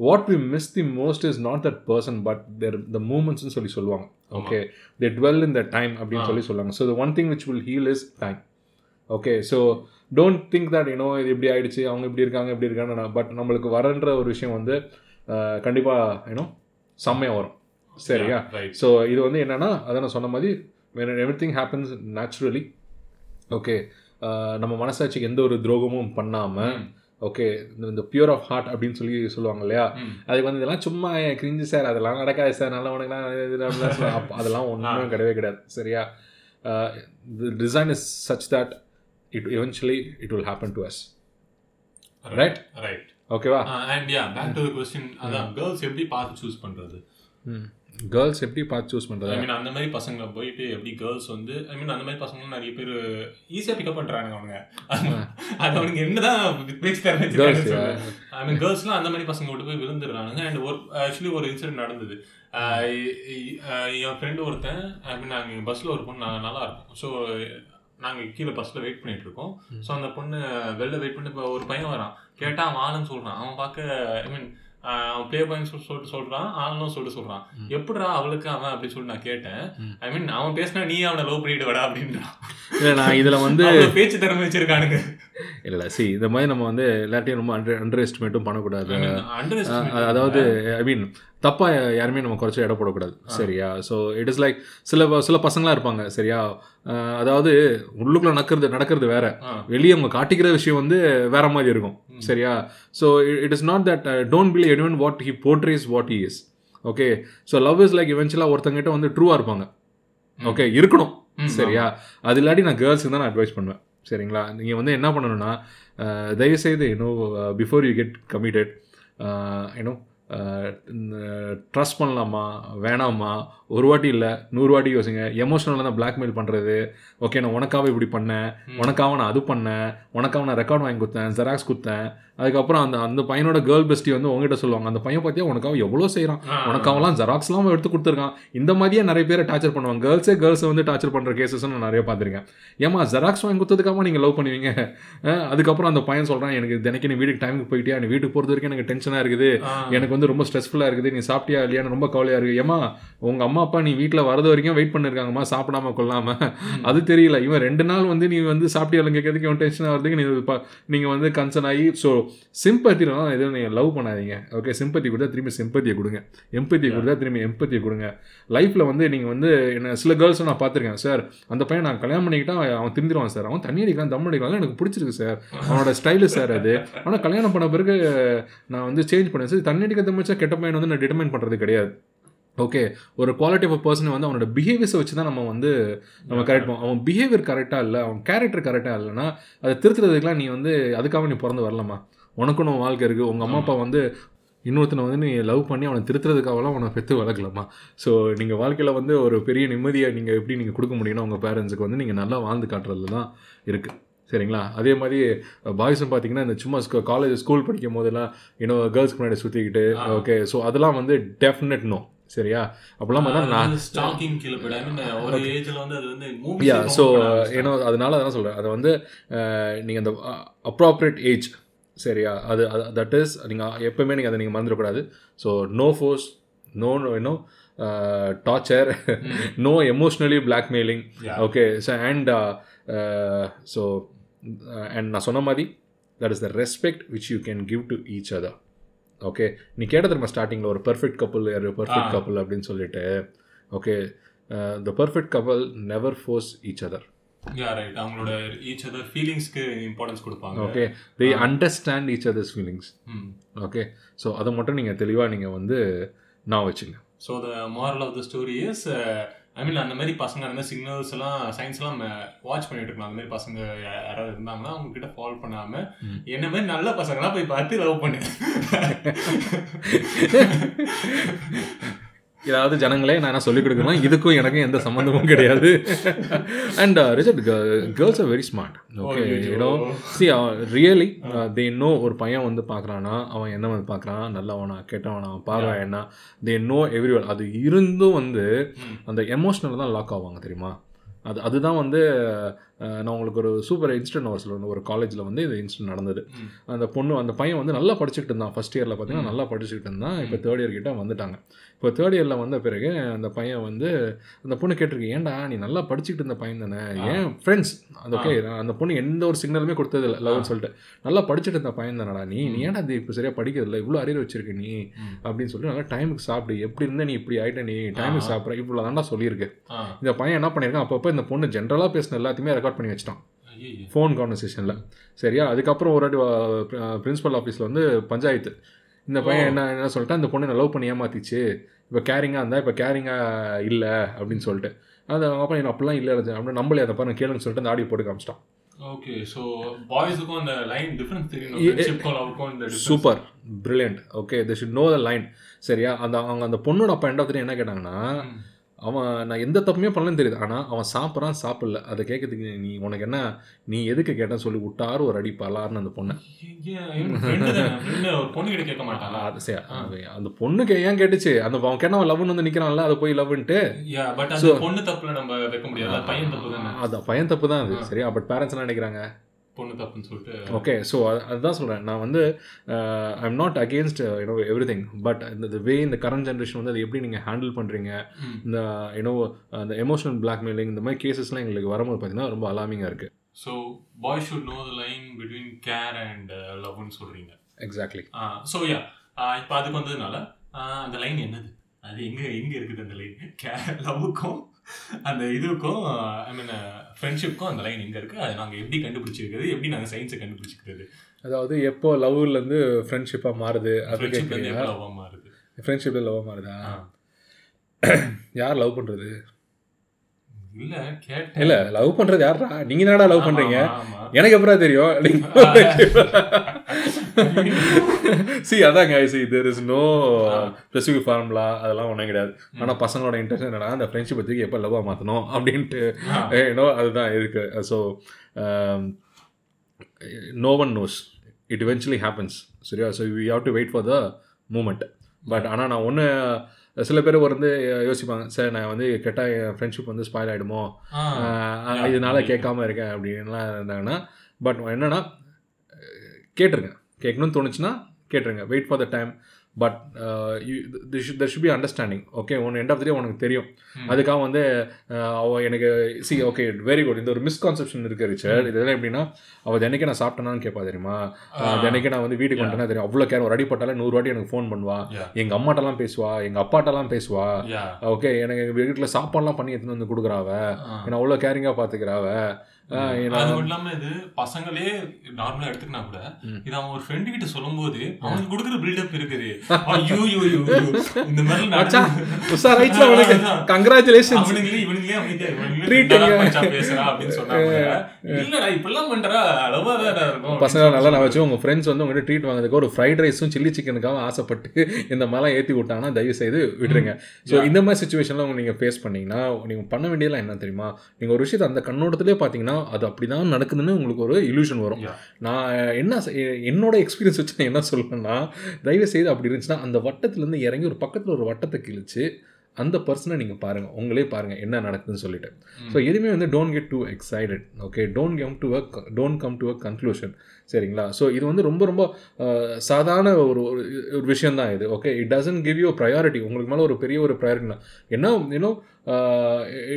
what we miss the most is not that person but there the மூமெண்ட்ஸ்னு சொல்லி சொல்லுவாங்க. Okay they dwell in the time அப்படின்னு. சொல்லி சொல்லுவாங்க. So the one thing which will heal is time okay so don't think that you know இது இப்படி ஆயிடுச்சு அவங்க இப்படி இருக்காங்க இப்படி இருக்காங்க பட் நம்மளுக்கு வரன்ற ஒரு விஷயம் வந்து கண்டிப்பாக யூனோ செம்மையாக வரும். சரியா. ஸோ இது வந்து என்னன்னா அதை நான் சொன்ன மாதிரி every thing happens naturally okay நம்ம மனசாட்சிக்கு எந்த ஒரு துரோகமும் பண்ணாமல் ஓகே இந்த பியூர் ஆஃப் ஹார்ட் அப்படின்னு சொல்லி சொல்லுவாங்க இல்லையா. அதுக்கு வந்து இதெல்லாம் சும்மா கிரிஞ்சு சார் அதெல்லாம் நடக்காது சார் நல்லவனுக்குலாம் அதெல்லாம் ஒன்றும் கிடையவே கிடையாது சரியா? Design is such that it eventually it will happen to us Right? Right. ஓகேவா and yeah back to question அதான் கேர்ள்ஸ் எப்படி பார்த்து சூஸ் பண்றது? கேர்ள்ஸ் எப்படி பார்த்து சூஸ் ஐ பண்ணுறது மீன் அந்த மாதிரி பசங்களை போயிட்டு எப்படி கேர்ள்ஸ் வந்து ஐ மீன் அந்த மாதிரி பசங்க நிறைய பேர் ஈஸியா பிக்கப் பண்றாங்க அவனுங்க. அது அவனுக்கு என்னதான் Girls, தர ஐ மீன் கேர்ள்ஸ்லாம் அந்த மாதிரி பசங்க விட்டு போய் விழுந்துடுறானுங்க. அண்ட் ஒரு ஆக்சுவலி ஒரு இன்சிடென்ட் நடந்தது. இ- ஆஹ் என் ஃப்ரெண்டு ஒருத்தன் ஐ மீன் நாங்கள் பஸ்ஸில் ஒரு பொண்ணு நல்லா இருக்கும். ஸோ நாங்கள் கீழே பஸ்ஸில் வெயிட் பண்ணிட்டு இருக்கோம். ஸோ அந்த பொண்ணு வெளில வெயிட் பண்ணி இப்போ ஒரு பையன் வரான். கேட்டால் அவன் ஆளுன்னு சொல்கிறான் அவன் பார்க்க ஐ மீன் அவன் ப்ளே பாய்னு சொல்லி சொல்லிட்டு சொல்கிறான் ஆளுன்னு சொல்லிட்டு சொல்கிறான். எப்படிடா அவளுக்கு அவன் அப்படின்னு சொல்லி நான் கேட்டேன். ஐ மீன் அவன் பேசினா நீ அவனை லவ் பண்ணிட்டு வாடா அப்படின்றான். இல்லை நான் இதில் வந்து பேச்சு திறமை வச்சிருக்கானுங்க. இல்லை சி இந்த மாதிரி நம்ம வந்து எல்லாத்தையும் ரொம்ப அண்டர் அண்டர் எஸ்டிமேட்டும் பண்ணக்கூடாது. அதாவது ஐ மீன் தப்பாக யாருமே நம்ம குறைச்சி இட போடக்கூடாது. சரியா? ஸோ இட் இஸ் லைக் சில சில பசங்களாம் இருப்பாங்க சரியா? அதாவது உள்ளுக்குள்ள நடக்கிறது நடக்கிறது வேற. வெளியே அவங்க காட்டிக்கிற விஷயம் வந்து வேற மாதிரி இருக்கும். சரியா? So it is not that don't believe anyone what he portrays what he is okay so love is like இவென்ச்சுவலாக ஒருத்தங்கிட்ட வந்து ட்ரூவாக இருப்பாங்க. ஓகே இருக்கணும். ம், சரியா? அது இல்லாட்டி நான் கேர்ள்ஸுக்கு தான் நான் அட்வைஸ் பண்ணுவேன். சரிங்களா? நீங்கள் வந்து என்ன பண்ணணும்னா அஹ், தயவுசெய்து இன்னும் before you get committed you know trust பண்ணலாமா? வேணாமா? ஒரு வாட்டி இல்லை நூறு வாட்டி யோசிங்க. எமோஷனலாக தான் பிளாக்மெயில் பண்ணுறது ஓகே நான் உனக்காக இப்படி பண்ணேன். உனக்காக நான் அது பண்ணேன். உனக்காக நான் ரெக்கார்ட் வாங்கி கொடுத்தேன் ஜெராக்ஸ் கொடுத்தேன். அதுக்கப்புறம் அந்த அந்த பையனோட கேர்ள் பெஸ்டி வந்து உங்ககிட்ட சொல்லுவாங்க அந்த பையன் பார்த்தியா உனக்காக எவ்வளோ செய்கிறான். உனக்காகலாம் ஜெராக்ஸ்லாம் எடுத்து கொடுத்துருக்கான். இந்த மாதிரியே நிறைய பேரை டார்ச்சர் பண்ணுவாங்க. கேர்ள்ஸே கேர்ள்ஸை வந்து டார்ச்சர் பண்ணுற கேசஸ் நான் நிறைய பார்த்துருக்கேன். ஏமா ஜெராக்ஸ் வாங்கி கொடுத்ததுக்காக நீங்கள் லவ் பண்ணுவீங்க? அதுக்கப்புறம் அந்த பையன் சொல்கிறான் எனக்கு தினைக்கு நீ வீட்டுக்கு டைமுக்கு போயிட்டியா? நீ வீட்டுக்கு போகிறது வரைக்கும் எனக்கு டென்ஷனாக இருக்குது. எனக்கு வந்து ரொம்ப ஸ்ட்ரெஸ்ஃபுல்லாக இருக்குது. நீ சாப்பிட்டியா இல்லையான்னு ரொம்ப கவலையாக இருக்குது ஏமா உங்கள் அம்மா அப்பா நீ வீட்டில் வரது வரைக்கும் வெயிட் பண்ணிருக்காங்கம்மா சாப்பிடாம கொள்ளாம. அது தெரியல. இவன் ரெண்டு நாள் வந்து நீ வந்து சாப்பிட்டியா கேட்கறதுக்கு இவன் டென்ஷன் ஆகிறதுக்கு நீ நீங்கள் வந்து கன்சர்ன் ஆகி ஸோ சிம்பத்திலாம் எதுவும் நீங்கள் லவ் பண்ணாதீங்க. ஓகே சிம்பத்தி கொடுத்தா திரும்பி சிம்பத்தியை கொடுங்க. எம்பத்தியை கொடுத்தா திரும்பி எம்பத்தியை கொடுங்க. லைஃப்பில் வந்து நீங்கள் வந்து என்ன சில கேர்ள்ஸை நான் பார்த்துருக்கேன் சார் அந்த பையன் நான் கல்யாணம் பண்ணிக்கிட்டா அவன் திருந்திருவான் சார் அவன் தண்ணி அடிக்கலாம் தம் அடிக்கலாம் எனக்கு பிடிச்சிருக்கு சார் அவனோட ஸ்டைலு சார் அது. ஆனால் கல்யாணம் பண்ண பிறகு நான் வந்து சேஞ்ச் பண்ணேன் சார் தண்ணி அடிக்க தம்பிச்சா கெட்ட பையன் வந்து நான் டிட்டர்மைன் பண்ணுறது கிடையாது. ஓகே ஒரு குவாலிட்டி ஆஃப் பர்சன் வந்து அவனோட பிஹேவியர்ஸை வச்சு தான் நம்ம வந்து நம்ம கரெக்ட் பண்ணுவோம் அவன் பிஹேவியர் கரெக்டாக இல்லை அவன் கேரக்டர் கரெக்டாக இல்லைன்னா அதை திருத்துறதுக்குலாம் நீ வந்து அதுக்காக நீ பிறந்து வரலாமா உனக்குன்னு உன் வாழ்க்கை இருக்குது உங்கள் அம்மா அப்பா வந்து இன்னொருத்தனை வந்து நீ லவ் பண்ணி அவனை திருத்துறதுக்காகலாம் அவனை பெற்று வளர்க்கலாமா ஸோ நீங்கள் வாழ்க்கையில் வந்து ஒரு பெரிய நிம்மதியை நீங்கள் எப்படி நீங்கள் கொடுக்க முடியும்னா உங்கள் பேரண்ட்ஸுக்கு வந்து நீங்கள் நல்லா வாழ்ந்து காட்டுறதுல தான் இருக்குது சரிங்களா? அதே மாதிரி பாய்ஸும் பார்த்தீங்கன்னா இந்த சும்மா காலேஜ் ஸ்கூல் படிக்கும் போதெல்லாம் இன்னும் கேர்ள்ஸ்க்கு முன்னாடி சுற்றிக்கிட்டு. ஓகே ஸோ அதெல்லாம் வந்து டெஃபினட் நோ சரியா? அப்போல்லாம் பார்த்தா ஸோ ஏன்னோ அதனால அதான் சொல்கிறேன் அதை வந்து நீங்கள் அந்த அப்ராப்ரியேட் ஏஜ் சரியா? அது தட் இஸ் நீங்கள் எப்போவுமே நீங்கள் அதை நீங்கள் மறந்துடக்கூடாது. So no force no no torture no emotionally blackmailing. Okay so and so and நான் சொன்ன மாதிரி that is the respect which you can give to each other okay நீ கேட்ட தெரியுமா ஸ்டார்டிங்கில் ஒரு பெர்ஃபெக்ட் கப்புள் யார் பெர்ஃபெக்ட் ஆ. கப்புள் அப்படின்னு சொல்லிட்டு okay the perfect couple never force each other Yeah, right. அவங்களோட ஈச் அதர் ஃபீலிங்ஸ்க்கு இம்பார்ட்டன்ஸ் கொடுப்பாங்க. Okay they understand each other's feelings okay so அதை மட்டும் நீங்கள் தெளிவாக நீங்கள் வந்து நான் வச்சுங்க. So the moral of the story is I mean அந்த மாதிரி பசங்க அந்த மாதிரி சிக்னல்ஸ் எல்லாம் சயின்ஸ் எல்லாம் வாட்ச் பண்ணிட்டு இருக்கலாம் அந்த மாதிரி பசங்க யாராவது இருந்தாங்கன்னா அவங்க கிட்ட ஃபாலோ பண்ணாம. என்ன மாதிரி நல்ல பசங்களாம் போய் பார்த்து லவ் பண்ணு <laughs> இதாவது ஜனங்களே நான் என்ன சொல்லிக் கொடுக்கலாம் இதுக்கும் எனக்கும் எந்த சம்மந்தமும் கிடையாது. And result girls are very smart okay. You know see really they know ஒரு பையன் வந்து பார்க்குறான்னா அவன் என்ன வந்து பார்க்குறான் நல்லவனா கெட்டவனா பார்வை என்ன தே நோ எவ்ரி அது இருந்தும் வந்து. அந்த எமோஷ்னல் தான் லாக் ஆவாங்க தெரியுமா? அது அதுதான் வந்து நான் உங்களுக்கு ஒரு சூப்பர் இன்சிடென்ட் ஒரு சொல்லுவேன் ஒரு காலேஜில் வந்து இந்த இன்சிடென்ட் நடந்தது. அந்த பொண்ணு அந்த பையன் வந்து நல்லா படிச்சுக்கிட்டு இருந்தான். ஃபஸ்ட் இயரில் பார்த்தீங்கன்னா. நல்லா படிச்சுக்கிட்டு இருந்தான். இப்போ தேர்ட் இயர் கிட்ட வந்துட்டாங்க. இப்போ தேர்ட் இயரில் வந்த பிறகு அந்த பையன் வந்து அந்த பொண்ணு கேட்டிருக்கு ஏன்டா நீ நல்லா படிச்சுக்கிட்டு இருந்த பையன் தானே. ஏன் ஃப்ரெண்ட்ஸ் அந்த ஓகே அந்த பொண்ணு எந்த ஒரு சிக்னலுமே கொடுத்தது இல்லை லவ்னு சொல்லிட்டு. நல்லா படிச்சுட்டு இருந்த பையன் தானடா நீ. நீ. ஏன்டா அது இப்போ சரியாக படிக்கிறதில்ல? இவ்வளோ அறிவு வச்சிருக்க நீ. அப்படின்னு சொல்லிட்டு நல்லா டைமுக்கு சாப்பிடு. எப்படி இருந்த நீ? இப்படி ஆயிட்ட நீ? டைமுக்கு. சாப்பிட்ற. இவ்வளோ தான்டா சொல்லியிருக்கு. இந்த பையன் என்ன பண்ணியிருக்கான்? அப்பப்போ இந்த பொண்ணு ஜென்ரலாக பேசின எல்லாத்தையுமே ரெக்கார்ட் பண்ணி வச்சிட்டான். ஃபோன் கான்வர்சேஷனில் சரியா? அதுக்கப்புறம் ஒரு வாட்டி பிரின்ஸிபல் ஆஃபீஸில் வந்து பஞ்சாயத்து. இந்த பையன். என்ன என்ன சொல்லிட்டா இந்த பொண்ணு லவ் பண்ணி ஏமாத்திச்சு. இப்போ கேரிங்காக இருந்தால் இப்போ கேரிங்காக இல்லை அப்படின்னு சொல்லிட்டு. அது அப்போ என்ன அப்படிலாம் இல்லை அப்படின்னு நம்மளே அதை பாருங்க கேளுன்னு சொல்லிட்டு அந்த ஆடியோ போட்டு காமிச்சிட்டான். ஓகே ஸோ பாய்ஸுக்கும் அந்த லைன் டிஃபரன்ஸ் தெரியும். Super brilliant okay they should know the line சரியா? அந்த அவங்க அந்த பொண்ணோட அப்பா எண்ட் ஆஃப் என்ன கேட்டாங்கன்னா. அவன் நான் எந்த தப்புமே பண்ணலன்னு தெரியுது. ஆனால் அவன் சாப்பிட்றான் சாப்பிடல. அதை கேட்கறதுக்கு நீ உனக்கு என்ன நீ எதுக்கு கேட்டேன்னு சொல்லி விட்டாரு ஒரு அடி பலார்னு அந்த பொண்ணை. பொண்ணுகிட்ட கேட்க மாட்டாளா? அது சரி அந்த பொண்ணுக்கு ஏன் கேட்டுச்சு? அந்த அவன் கேட்ட அவன் லவ்னு வந்து நிற்கிறான்ல அதை போய் லவ்ன்ட்டு அந்த பொண்ணு தப்புல நம்ம வைக்க முடியாது. பையன் தப்பு தானே? அது பையன் தப்பு தான் அது. சரியா பட் பேரண்ட்ஸ் என்ன நினைக்கிறாங்க? பொண்ணு தப்புன்னு சொல்லிட்டு. ஓகே ஸோ அதுதான் சொல்கிறேன் நான் வந்து I am not against you know everything but இந்த வே இந்த கரண்ட் ஜென்ரேஷன் வந்து அதை எப்படி நீங்கள் ஹேண்டில் பண்ணுறீங்க. இந்த யூனோ அந்த எமோஷனல் பிளாக்மெயிலிங் இந்த மாதிரி கேசஸ்லாம் எங்களுக்கு வரும்போது பார்த்தீங்கன்னா ரொம்ப அலாமிங்காக இருக்குது so boy should know the line between care and லவ்னு சொல்றீங்க. எக்ஸாக்ட்லி ஸோ யா இப்போ அதுக்கு வந்ததுனால ஆஹ் அந்த லைன் என்னது? அது எங்க எங்க இருக்குது அந்த லைன் கேர் லவ்வுக்கும் அந்த இதுக்கும் ஐ மீன் ஃப்ரெண்ட்ஷிப்க்கும் அந்த லைன் எங்க இருக்கு? அதை நாங்க எப்படி கண்டுபிடிச்சிருக்கிறது? எப்படி நாங்க சயின்ஸை கண்டுபிடிச்சிக்கிறது அதாவது எப்போ லவ்லேருந்து ஃப்ரெண்ட்ஷிப்பாக மாறுது? அது லவ்வாக மாறுது? ஃப்ரெண்ட்ஷிப்பில் லவ் மாறுதா. <clears throat> யார் லவ் பண்ணுறது இல்ல இல்லை லவ் பண்ணுறது யாரா நீங்கள் என்னடா லவ் ஆமா. எனக்கு எப்பறம் தெரியும்? <laughs> <laughs> <laughs> சி அதாங்க see there is no specific formula அதெல்லாம் ஒன்றும் கிடையாது. ஆனால் பசங்களோட இன்டென்ஷன் என்னன்னா அந்த ஃப்ரெண்ட்ஷிப் பற்றி எப்போ லவ்வாக மாற்றணும் அப்படின்ட்டு. ஏன்னோ அதுதான் இருக்கு. So no one knows it eventually happens. சரியா? So you have to wait for the moment but ஆனால் நான் ஒன்று சில பேர் வந்து யோசிப்பாங்க சார் நான் வந்து கேட்டால் என் ஃப்ரெண்ட்ஷிப் வந்து ஸ்பாயில் ஆகிடுமோ இதனால கேட்காம இருக்கேன் அப்படின்லாம் இருந்தாங்கன்னா பட் என்னன்னா கேட்டுருங்க. கேட்கணும்னு தோணுச்சுன்னா கேட்டுருங்க. Wait for the time but there should be understanding okay ஒன்று எண்ட் ஆஃப் டே உனக்கு தெரியும். அதுக்காக வந்து ஆஹ் அவ எனக்கு சி ஓகே வெரி குட் இந்த ஒரு மிஸ்கான்செப்ஷன் இருக்கு ரிச்சர்ட் இதெல்லாம் எப்படின்னா அவள் தினைக்கு நான் சாப்பிட்டேனான்னு கேட்பா தெரியுமா? தினைக்கு நான் வந்து வீட்டுக்கு வந்துட்டேன்னா தெரியும். அவ்வளோ கேர் ஒரு அடி போட்டாலே நூறு வாட்டி எனக்கு ஃபோன் பண்ணுவா. எங்கள் அம்மாட்டெல்லாம் பேசுவா. எங்கள் அப்பாட்டெல்லாம் பேசுவா. ஓகே எனக்கு எங்கள் வீட்டில் சாப்பாடுலாம் பண்ணி எடுத்துன்னு வந்து கொடுக்குறாவ. என்ன அவ்வளோ கேரிங்காக பார்த்துக்கிறாவ அது இல்லாம இது பசங்களே நார்மலா எடுத்துக்கினா கூட. இது அவன் ஒரு ஃப்ரெண்டு கிட்ட சொல்லும்போது அவனுக்கு கொடுக்குற பில்டப் இருக்குது. ஐயோ ஐயோ, ஐயோ. இந்த மாதிரி மச்சான், நடந்து- உஷாராயிடுச்சு அவனுக்கு அதான். கங்க்ராச்சுலேஷன்ஸ் அவனுங்களே இவனுங்களே அமைதியா இவனுங்களே பேசுறா அப்படின்னு சொன்னாங்க. <laughs> இல்லடா இப்பெல்லாம் பண்றா. அளவா தான் இருக்கும் பசங்க நல்லா நான் வச்சு உங்கள் ஃப்ரெண்ட்ஸ் வந்து உங்கள்கிட்ட ட்ரீட் வாங்குறதுக்கு ஒரு ஃப்ரைட் ரைஸும் சில்லி சிக்கனுக்காக ஆசைப்பட்டு இந்த மாதிரிலாம் ஏற்றி விட்டாங்கன்னா தயவு செய்து விட்டுருங்க ஸோ. இந்த மாதிரி சுச்சுவேஷனில் உங்க நீங்கள் ஃபேஸ் பண்ணீங்கன்னா நீங்கள் பண்ண வேண்டியதெல்லாம் என்ன தெரியுமா? நீங்கள் ஒரு விஷயத்தை அந்த கண்ணோட்டத்திலே பார்த்தீங்கன்னா அது அப்படி தான் நடக்குதுன்னு உங்களுக்கு ஒரு இல்யூஷன் வரும். நான் என்ன என்னோட எக்ஸ்பீரியன்ஸ் வச்சு நான் என்ன சொல்லுவேன்னா தயவு செய்து அப்படி இருந்துச்சுன்னா அந்த வட்டத்துலேருந்து இறங்கி ஒரு பக்கத்தில் ஒரு வட்டத்தை கிழிச்சு அந்த பர்சனை நீங்கள் பாருங்கள் உங்களே பாருங்கள் என்ன நடக்குதுன்னு சொல்லிட்டு. ஸோ எதுவுமே வந்து don't get too excited okay don't come to a don't come to a conclusion சரிங்களா? ஸோ இது வந்து ரொம்ப ரொம்ப சாதாரண ஒரு ஒரு ஒரு விஷயம் தான் இது okay it doesn't give you priority உங்களுக்கு மேலே ஒரு பெரிய ஒரு ப்ரையாரிட்டி தான் என்ன you know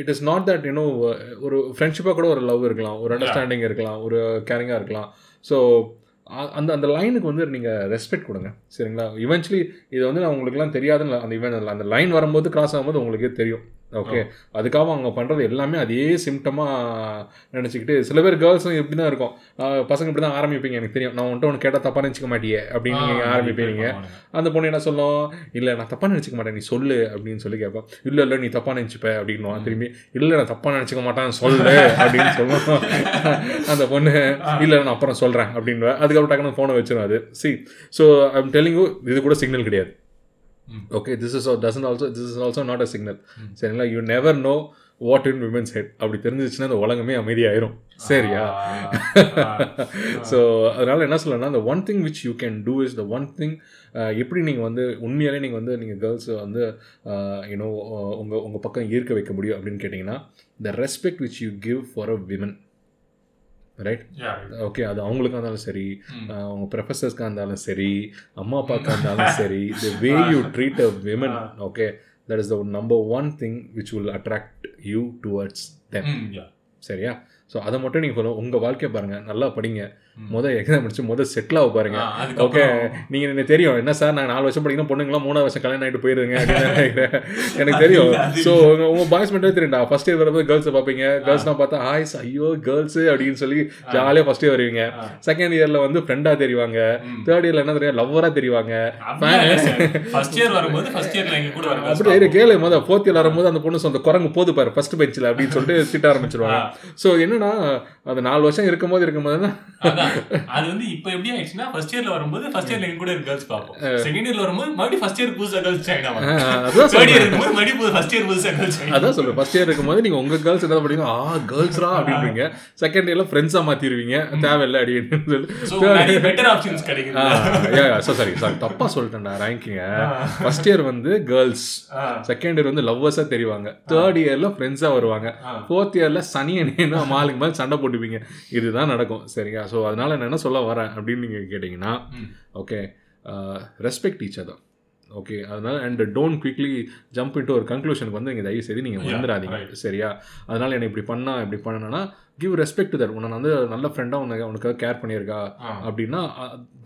it is not that you know ஒரு ஃப்ரெண்ட்ஷிப்பாக கூட ஒரு லவ் இருக்கலாம். ஒரு அண்டர்ஸ்டாண்டிங் இருக்கலாம். ஒரு கேரிங்காக இருக்கலாம். ஸோ அந்த அந்த லைனுக்கு வந்து நீங்கள் ரெஸ்பெக்ட் கொடுங்க. சரிங்களா? இவென்ச்சுவலி இது வந்து நான் உங்களுக்குலாம் தெரியாதுன்னு அந்த இவன் அந்த லைன் வரும்போது கிராஸ் ஆகும்போது உங்களுக்கே தெரியும். ஓகே அதுக்காக அவங்க பண்ணுறது எல்லாமே அதே சிம்டமாக நினச்சிக்கிட்டு சில பேர் கேர்ள்ஸும் இப்படி தான் இருக்கும். பசங்க இப்படி தான் ஆரம்பிப்பீங்க எனக்கு தெரியும். நான் உன்ட்ட ஒன்று கேட்டால் தப்பாக நினச்சிக்க மாட்டியே அப்படின்னு நீங்கள் ஆரம்பிப்பீங்க. அந்த பொண்ணு என்ன சொல்லும்? இல்லை நான் தப்பாக நினச்சிக்க மாட்டேன் நீ சொல்லு அப்படின்னு சொல்லி கேட்பேன். இல்லை இல்லை நீ தப்பாக நினச்சிப்ப அப்படின்னு திரும்பி இல்லை நான் தப்பாக நினச்சிக்க மாட்டேன் சொல்லு அப்படின்னு சொல்லுவோம் அந்த பொண்ணு இல்லை நான் அப்புறம் சொல்கிறேன் அப்படின்னு அதுக்கப்புறம் டக்குனு ஃபோனை வச்சிடும் அது. சி ஸோ ஐம் டெல்லிங் இது கூட சிக்னல் கிடையாது. Okay this is doesn't also this is also not a signal. சரிங்களா? You never know what in women's head அப்படி தெரிஞ்சிச்சுன்னா அந்த உலகமே அமைதியாயிரும். சரியா? ஸோ <laughs> அதனால் என்ன சொல்லணும்னா the one thing which you can do is the one thing எப்படி நீங்கள் வந்து உண்மையாலே நீங்கள் வந்து நீங்கள் கேர்ள்ஸை வந்து யூனோ உங்கள் உங்கள் பக்கம் ஈர்க்க வைக்க முடியும் அப்படின்னு கேட்டிங்கன்னா the respect which you give for a woman right okay அது அவங்களுக்காக இருந்தாலும் சரி அஹ், உங்க ப்ரொஃபஸர்ஸ்க்காக இருந்தாலும் சரி அம்மா அப்பாக்கா இருந்தாலும் சரி the way you treat a woman okay that is the number one thing which will attract you towards them சரியா? ஸோ அதை மட்டும் நீங்கள் சொல்லுவோம் உங்கள் வாழ்க்கையை பாருங்கள் நல்லா படிங்க. மொதல் எக்ஸாம் முடிச்சு மொதல் செட்டில் ஆக பாருங்க. ஓகே நீங்கள் எனக்கு தெரியும்? என்ன சார் நான் நாலு வருஷம் படிக்கணும் பொண்ணுங்களாம் மூணாவது வருஷம் கல்யாணம் ஆகிட்டு போயிருங்க. எனக்கு தெரியும். ஸோ உங்கள் பாய்ஸ் மட்டும் தெரியும்டா. ஃபர்ஸ்ட் இயர் வரும்போது கேர்ள்ஸை பார்ப்பீங்க. கேர்ள்ஸ்லாம் பார்த்தா ஹாய்ஸ் ஐயோ கேர்ள்ஸு அப்படின்னு சொல்லி ஜாலியாக ஃபர்ஸ்ட் இயர் வருவீங்க. செகண்ட் இயரில் வந்து ஃப்ரெண்டாக தெரிவாங்க. தேர்ட் இயரில் என்ன தெரியும்? லவ்வராக தெரிவாங்க. அப்படி கேளு மொதல் ஃபோர்த் இயர் வரும்போது அந்த பொண்ணு சொந்த குரங்கு போது பாரு ஃபர்ஸ்ட் பெஞ்சில் அப்படின்னு சொல்லிட்டு திட்ட ஆரம்பிச்சிருவாங்க. ஸோ என்னன்னா அது நாலு வருஷம் இருக்கும்போது இருக்கும்போது அதான். அது வந்து இப்போ எப்படி ஆயிடுச்சுன்னா ஃபர்ஸ்ட் இயர்ல வரும்போது ஃபர்ஸ்ட் இயர்ல எங்க கூட கேர்ள்ஸ் பார்ப்போம். செகண்ட் இயர்ல வரும்போது மறுபடியும் ஃபர்ஸ்ட் இயர் புதுசா கேர்ள்ஸ் அதான் தேர்ட் இயர் இருக்கும்போது மறுபடியும் ஃபர்ஸ்ட் இயர் புதுசா கேர்ள்ஸ் அதான் சொல்றேன். ஃபர்ஸ்ட் இயர் இருக்கும்போது நீங்க உங்க கேர்ள்ஸ் என்ன படிங்க ஆ கேர்ள்ஸ்ரா அப்படின்றீங்க. செகண்ட் இயர்ல ஃப்ரெண்ட்ஸா மாத்திருவீங்க. தேவையில்லை அப்படின்னு சொல்லி. பெட்டர் ஆப்ஷன்ஸ் கிடைக்குது. சாரி சாரி தப்பா சொல்லிட்டேன்டா ரேங்கிங்க ஃபர்ஸ்ட் இயர் வந்து கேர்ள்ஸ் செகண்ட் இயர் வந்து லவ்வர்ஸா தெரிவாங்க. தேர்ட் இயர்ல ஃப்ரெண்ட்ஸா வருவாங்க. ஃபோர்த் இயர்ல சனி அணின்னு மாலுக்கு மேலே சண்டை போட்டுப்பீங்க. இதுதான் நடக்கும். சரியா? ஸோ அதனால நான் என்ன சொல்ல வரேன் அப்படின்னு நீங்க கேட்டிங்கன்னா. Okay respect each other okay அதனால and don't quickly jump into ஒரு கன்க்ளூஷனுக்கு வந்து நீங்கள் தயவு செய்து நீங்கள் வந்துடாதீங்க. சரியா அதனால என்ன இப்படி பண்ணா இப்படி பண்ணனா கிவ் ரெஸ்பெக்ட் தட். உன்னை வந்து நல்ல ஃப்ரெண்டாக உனக்கு உனக்காக கேர் பண்ணியிருக்கா. அப்படின்னா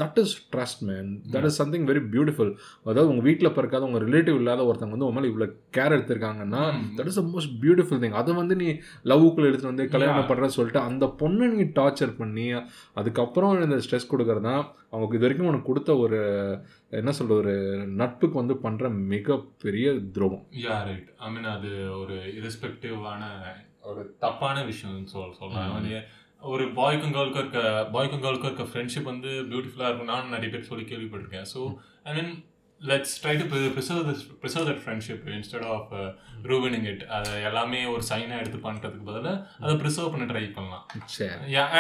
that is trust man that is something very beautiful அதாவது உங்கள் வீட்டில் பிறக்காத உங்கள் ரிலேட்டிவ் இல்லாத ஒருத்தவங்க வந்து உன் மேலே இவ்வளோ care எடுத்திருக்காங்கன்னா. That is the most beautiful thing அதை வந்து நீ லவ்வுக்குள்ள எடுத்துட்டு வந்து கல்யாணம். பண்ணுறேன்னு சொல்லிட்டு அந்த பொண்ணை நீ டார்ச்சர் பண்ணி அதுக்கப்புறம் இந்த ஸ்ட்ரெஸ் கொடுக்கறது தான் அவங்க இது வரைக்கும் உனக்கு கொடுத்த ஒரு என்ன சொல்ற ஒரு நட்புக்கு வந்து பண்ணுற மிகப்பெரிய துரோகம். யா ரைட் ஐ மீன் அது ஒரு irrespective-ஆன ஒரு தப்பான விஷயம் சொல். வந்து ஒரு பாய்க்கும் கேர்ளுக்கும் இருக்க பாய்க்கும் கேர்ளுக்கும் இருக்க ஃப்ரெண்ட்ஷிப் வந்து பியூட்டிஃபுல்லாக இருக்கும் நான் நிறைய பேர் சொல்லி கேள்விப்பட்டிருக்கேன். So I mean let's try to preserve this preserve that friendship instead of ruining it அதை எல்லாமே ஒரு சைனாக எடுத்து பண்ணுறதுக்கு பதிலாக அதை ப்ரிசர்வ் பண்ண ட்ரை பண்ணலாம்.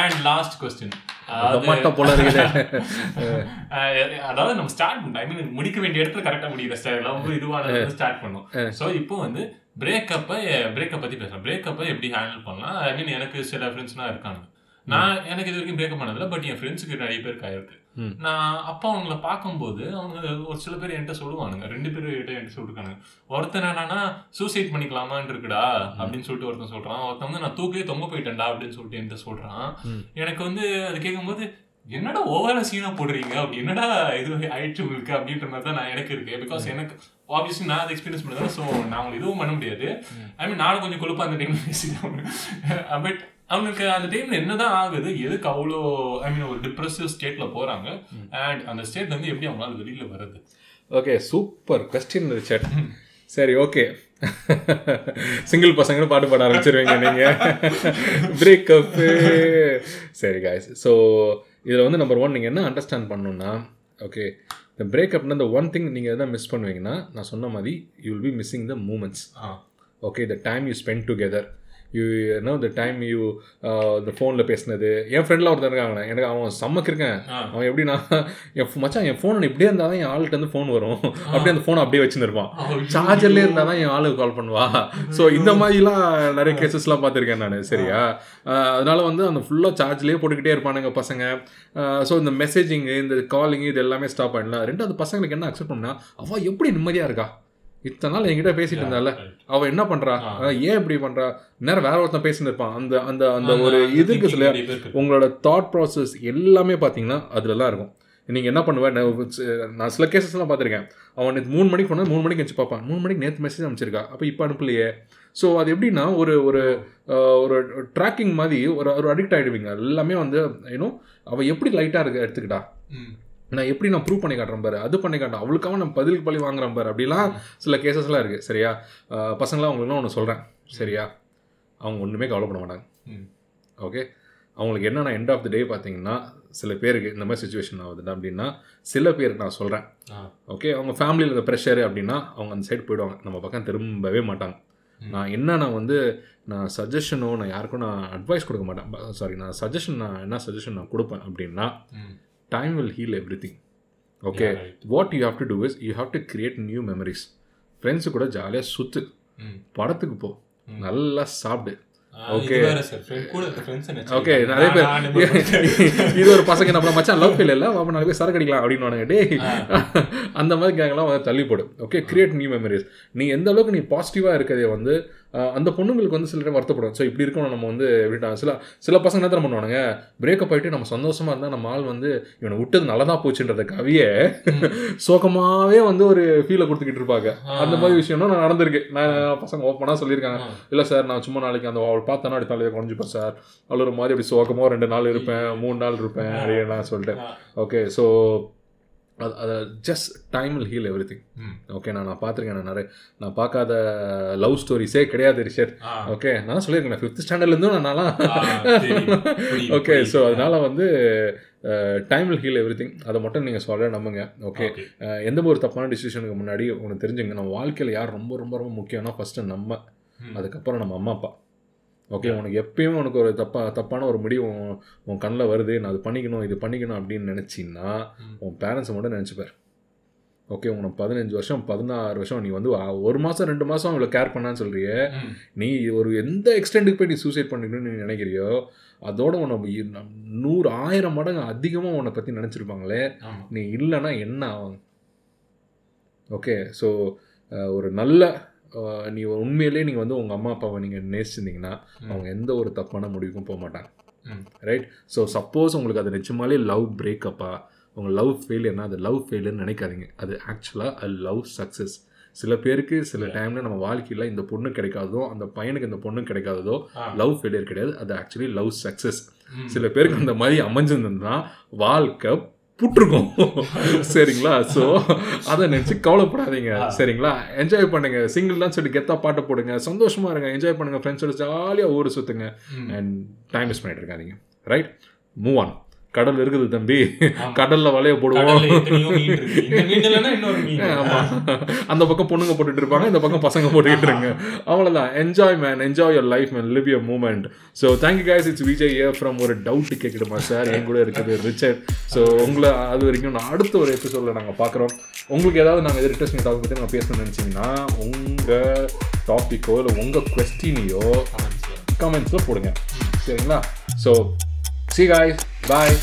அண்ட் லாஸ்ட் கொஸ்டின் அதாவது நம்ம ஸ்டார்ட் பண்ணோம் ஐ மீன் முடிக்க வேண்டிய இடத்துல கரெக்டாக முடியல லவ் இதுவான ஸ்டார்ட் பண்ணோம். ஸோ இப்போ வந்து பிரேக்கப்பை பிரேக்கப் பற்றி பேசுகிறேன் பிரேக்கப்பை எப்படி ஹேண்டில் பண்ணலாம்? ஐ மீன் எனக்கு சில ஃப்ரெண்ட்ஸ்லாம் இருக்காங்க. நான் எனக்கு இது வரைக்கும் பிரேக்கப் பண்ணதில்ல பட் என் ஃப்ரெண்ட்ஸுக்கு நிறைய பேருக்கு ஆயிருக்கு. நான் அப்பா அவங்கள பார்க்கும்போது அவங்க ஒரு சில பேர் என்கிட்ட சொல்லுவானுங்க. ரெண்டு பேரும் என்கிட்ட என்கிட்ட சொல்லிருக்காங்க. ஒருத்தன் என்னன்னா சூசைட் பண்ணிக்கலாமான்னு இருக்குடா அப்படின்னு சொல்லிட்டு ஒருத்தன் சொல்றான். ஒருத்தன் வந்து நான் தூக்கிலே தொங்க போயிட்டேன்டா அப்படின்னு சொல்லிட்டு என்கிட்ட சொல்றான். எனக்கு வந்து அது கேட்கும்போது என்னடா ஓவரா சீனா போடுறீங்க? அப்படி என்னடா இது ஆயிடுச்சு உங்களுக்கு? அப்படின்ற மாதிரி தான் நான் எனக்கு இருக்கு. பிகாஸ் எனக்கு ஆப்வியஸ்லி நான் அதை எக்ஸ்பீரியன்ஸ் பண்ணதான் ஸோ நான் அவங்க இதுவும் பண்ண முடியாது. ஐ மீன் நானும் கொஞ்சம் கொழுப்பா அந்த டைம்ல பேசிக்கிறேன் பட் அவனுக்கு அந்த டைம்ல என்னதான் ஆகுது எதுக்கு அவ்வளோ ஐ மீன் ஒரு டிப்ரெசிவ் ஸ்டேட்ல போறாங்க அண்ட் அந்த ஸ்டேட்ல இருந்து எப்படி அவங்களால வெளியில வருது ஓகே சூப்பர் கொஸ்டின் ரிச்சர்ட் சரி ஓகே சிங்கிள் பசங்களும் பாட்டு பாட ஆரம்பிச்சிருவீங்க நீங்கள் பிரேக்கப்பு <laughs> சரி காய்ஸ் ஸோ இதில் வந்து நம்பர் ஒன் நீங்கள் என்ன அண்டர்ஸ்டாண்ட் பண்ணணும்னா ஓகே இந்த பிரேக்கப்னா இந்த ஒன் திங் நீங்கள் எதாவது மிஸ் பண்ணுவீங்கன்னா நான் சொன்ன மாதிரி you will be missing the moments okay the time you spend together you know the time you இந்த ஃபோனில் பேசினது. என் ஃப்ரெண்டில் ஒருத்தர் இருக்காங்க எனக்கு அவன் செம்மக்கு இருக்கேன். அவன் எப்படின்னா என் phone- மச்சான் என் ஃபோன் இப்படியே இருந்தால் தான் என் ஆள்கிட்ட இருந்து ஃபோன் வரும். அப்படியே அந்த ஃபோனை அப்படியே வச்சுருப்பான் சார்ஜர்லேயே இருந்தால் தான் என் ஆளுக்கு கால் பண்ணுவா. ஸோ இந்த மாதிரிலாம் நிறைய கேசஸ்லாம் பார்த்துருக்கேன் நான். சரியா? அதனால வந்து அந்த ஃபுல்லாக சார்ஜ்லேயே போட்டுக்கிட்டே இருப்பானுங்க பசங்க. ஸோ இந்த மெசேஜிங்கு இந்த காலிங்கு இது எல்லாமே ஸ்டாப் பண்ணலாம் ரெண்டாவது பசங்களுக்கு என்ன அக்செப்ட் பண்ணா அவள் எப்படி நிம்மதியாக இருக்கா? இத்தனை நாள் என்கிட்ட பேசிட்டு இருந்தால அவ என்ன பண்றா? ஏன் இப்படி பண்றா? நேரம் வேற ஒருத்தன் பேசிட்டு இருப்பான். அந்த அந்த அந்த ஒரு இதுக்கு சில உங்களோட தாட் ப்ராசஸ் எல்லாமே பார்த்தீங்கன்னா அதுலலாம் இருக்கும். நீங்கள் என்ன பண்ணுவேன் நான் சில கேசஸ்லாம் பார்த்துருக்கேன் அவன் நேற்று மூணு மணிக்கு போனால் மூணு மணிக்கு வச்சு பார்ப்பான். மூணு மணிக்கு நேற்று மெசேஜ் அனுப்பிச்சிருக்கா. அப்போ இப்போ அனுப்பலையே. ஸோ அது எப்படின்னா ஒரு ஒரு ஒரு ட்ராக்கிங் மாதிரி ஒரு ஒரு அடிக்ட் ஆகிடுவீங்க எல்லாமே வந்து ஏன்னோ அவள் எப்படி லைட்டாக இருக்க எடுத்துக்கிட்டா? நான் எப்படி நான் ப்ரூவ் பண்ணி காட்டுறேன் பாரு? அது பண்ணி காட்டுறேன். அவளுக்காக நான் பதிலுக்கு பழி வாங்குறேன் பாரு அப்படிலாம் சில கேசஸ்லாம் இருக்குது சரியா? பசங்களாம் அவங்களுக்கு ஒன்று சொல்கிறேன் சரியா? அவங்க ஒன்றுமே கவலைப்பட மாட்டாங்க. ஓகே அவங்களுக்கு என்னென்ன எண்ட் ஆஃப் த டே பார்த்தீங்கன்னா சில பேருக்கு இந்த மாதிரி சுச்சுவேஷன் ஆகுது அப்படின்னா சில பேருக்கு நான் சொல்கிறேன் ஓகே அவங்க ஃபேமிலியில் இந்த ப்ரெஷரு அப்படின்னா அவங்க அந்த சைடு போயிடுவாங்க. நம்ம பக்கம் திரும்பவே மாட்டாங்க. நான் என்ன நான் வந்து நான் சஜஷனோ நான் யாருக்கும் நான் அட்வைஸ் கொடுக்க மாட்டேன். சாரி நான் சஜஷன் நான் என்ன சஜஷன் நான் கொடுப்பேன் அப்படின்னா time will heal everything okay what you have to do is you have to create new memories friends கூட ஜாலியாக சுற்று படத்துக்கு போ. நல்லா சாப்பிடு. ஓகே ஓகே நிறைய பேர். <laughs> இது ஒரு பசங்க நம்ம மச்சான் லவ் ஃபீல் இல்லை. அப்போ பேர் சரக்கு அடிக்கலாம் அப்படின்னு டேய். அந்த மாதிரி கேங்கெல்லாம் வந்து தள்ளி போடு. ஓகே கிரியேட் நியூ மெமரிஸ் நீ எந்த அளவுக்கு நீ பாசிட்டிவாக இருக்கிறதே வந்து அந்த பொண்ணுங்களுக்கு வந்து சில டைம் வருத்தப்படும் ஸோ இப்படி இருக்கணும் நம்ம வந்து எப்படின்னா சில சில பசங்க என்ன பண்ணுவானுங்க? பிரேக்கப் ஆகிட்டு நம்ம சந்தோஷமா இருந்தால் நம்ம ஆள் வந்து இவனை விட்டது நல்லதா போச்சுன்றத கவியை சோகமாகவே வந்து ஒரு ஃபீலை கொடுத்துக்கிட்டு இருப்பாங்க. அந்த மாதிரி விஷயம்னா நான் நடந்திருக்கு. நான் பசங்க ஓப்பனாக சொல்லியிருக்காங்க. இல்லை சார் நான் சும்மா நாளைக்கு அந்த அவள் பார்த்தேன்னா அப்படி தலையை குறைஞ்சிப்பேன் சார். அவள் ஒரு மாதிரி அப்படி சோகமாக ரெண்டு நாள் இருப்பேன் மூணு நாள் இருப்பேன். அப்படின்னு நான் சொல்லிட்டேன் ஓகே ஸோ அது அது just time will heal everything. Okay நான் நான் பார்த்துருக்கேன் நான் நிறைய நான் பார்க்காத லவ் ஸ்டோரிஸே கிடையாது ரிஷர். ஓகே நான் சொல்லியிருக்கேன் ஃபிஃப்த் ஸ்டாண்டர்ட்லேருந்தும் நான் நான்லாம் ஆ, தெரியும். புரியுது, <laughs> ஓகே. ஸோ அதனால வந்து time will heal everything அதை மட்டும் நீங்கள் சொல்ல நம்புங்க ஓகே Okay. எந்த ஒரு தப்பான டிசிஷனுக்கு முன்னாடி உங்களுக்கு தெரிஞ்சுங்க நம்ம வாழ்க்கையில் யார் ரொம்ப ரொம்ப ரொம்ப முக்கியம்னா ஃபஸ்ட்டு நம்ம ம். அதுக்கப்புறம் நம்ம அம்மா அப்பா ஓகே உனக்கு எப்பயுமே உனக்கு ஒரு தப்பா தப்பான ஒரு முடிவு உன் கண்ணில் வருது நான் அது பண்ணிக்கணும் இது பண்ணிக்கணும் அப்படின்னு நினச்சின்னா. உன் பேரண்ட்ஸை மட்டும் நினச்சிப்பார் ஓகே உனக்கு பதினஞ்சு வருஷம் பதினாறு வருஷம் நீ வந்து ஒரு மாதம் ரெண்டு மாதம் இவ்வளோ கேர் பண்ணான்னு சொல்றியே ம். நீ ஒரு எந்த எக்ஸ்டெண்டுக்கு போய் நீ சூசைட் பண்ணிக்கணும்னு நீ நினைக்கிறியோ அதோட உன்னை நூறு ஆயிரம் மடங்கு அதிகமாக உன்னை பற்றி நினச்சிருப்பாங்களே. நீ இல்லைன்னா என்ன ஆகும் ஓகே ஸோ ஒரு நல்ல நீ உண்மையிலே நீங்கள் வந்து உங்கள் அம்மா அப்பாவை நீங்கள் நேசிச்சிருந்தீங்கன்னா. அவங்க எந்த ஒரு தப்பான முடிவுக்கும் போக மாட்டாங்க. ரைட் ஸோ சப்போஸ் உங்களுக்கு அது நிஜமாலே லவ் பிரேக்கப்பா உங்கள் லவ் ஃபெயிலியர்னா அது லவ் ஃபெயிலியர்னு நினைக்காதீங்க அது ஆக்சுவலாக அது லவ் சக்ஸஸ் சில பேருக்கு சில டைமில் நம்ம வாழ்க்கையில் இந்த பொண்ணு கிடைக்காததோ அந்த பையனுக்கு இந்த பொண்ணு கிடைக்காததோ. லவ் ஃபெயிலியர் கிடையாது அது ஆக்சுவலி லவ் சக்ஸஸ். சில பேருக்கு அந்த மாதிரி அமைஞ்சிருந்ததுன்னா வாழ்க்கை புட்டிருக்கும். <laughs> சரிங்களா? ஸோ அதை நினச்சி கவலைப்படாதீங்க. சரிங்களா? என்ஜாய் பண்ணுங்க. சிங்கிள் தான் சொல்லி கெத்தா பாட்டு போடுங்க. சந்தோஷமா இருங்க. என்ஜாய் பண்ணுங்க. ஃப்ரெண்ட்ஸோட ஜாலியாக ஊர் சுத்துங்க. ம். அண்ட் டைம் மிஸ் பண்ணிட்டு இருக்காதீங்க. ரைட் மூவ் ஆன் கடல் இருக்குது தம்பி. கடல்ல வலைய போடுவோம். அந்த பக்கம் பொண்ணுங்க போட்டுட்டு இருப்பாங்க இந்த பக்கம் பசங்க போட்டுக்கிட்டு இருங்க. அவ்வளவுதான். Enjoy man enjoy your life man live your moment so thank you guys it's Vijay here from ஒரு டவுட் கேட்கணுமா சார் என் கூட இருக்குது ரிச்சர்ட் ஸோ உங்களை அது வரைக்கும் நான் அடுத்த ஒரு எபிசோடில் நாங்கள் பார்க்குறோம். உங்களுக்கு ஏதாவது நாங்கள் எது ரிட்டர்ஸ்டிங் டாபிக் பற்றி நான் பேசணும்னு நினச்சிங்கன்னா உங்கள் டாப்பிக்கோ இல்லை உங்கள் கொஸ்டினையோ. கமெண்ட்ஸில் போடுங்க. சரிங்களா? So See you guys. Bye.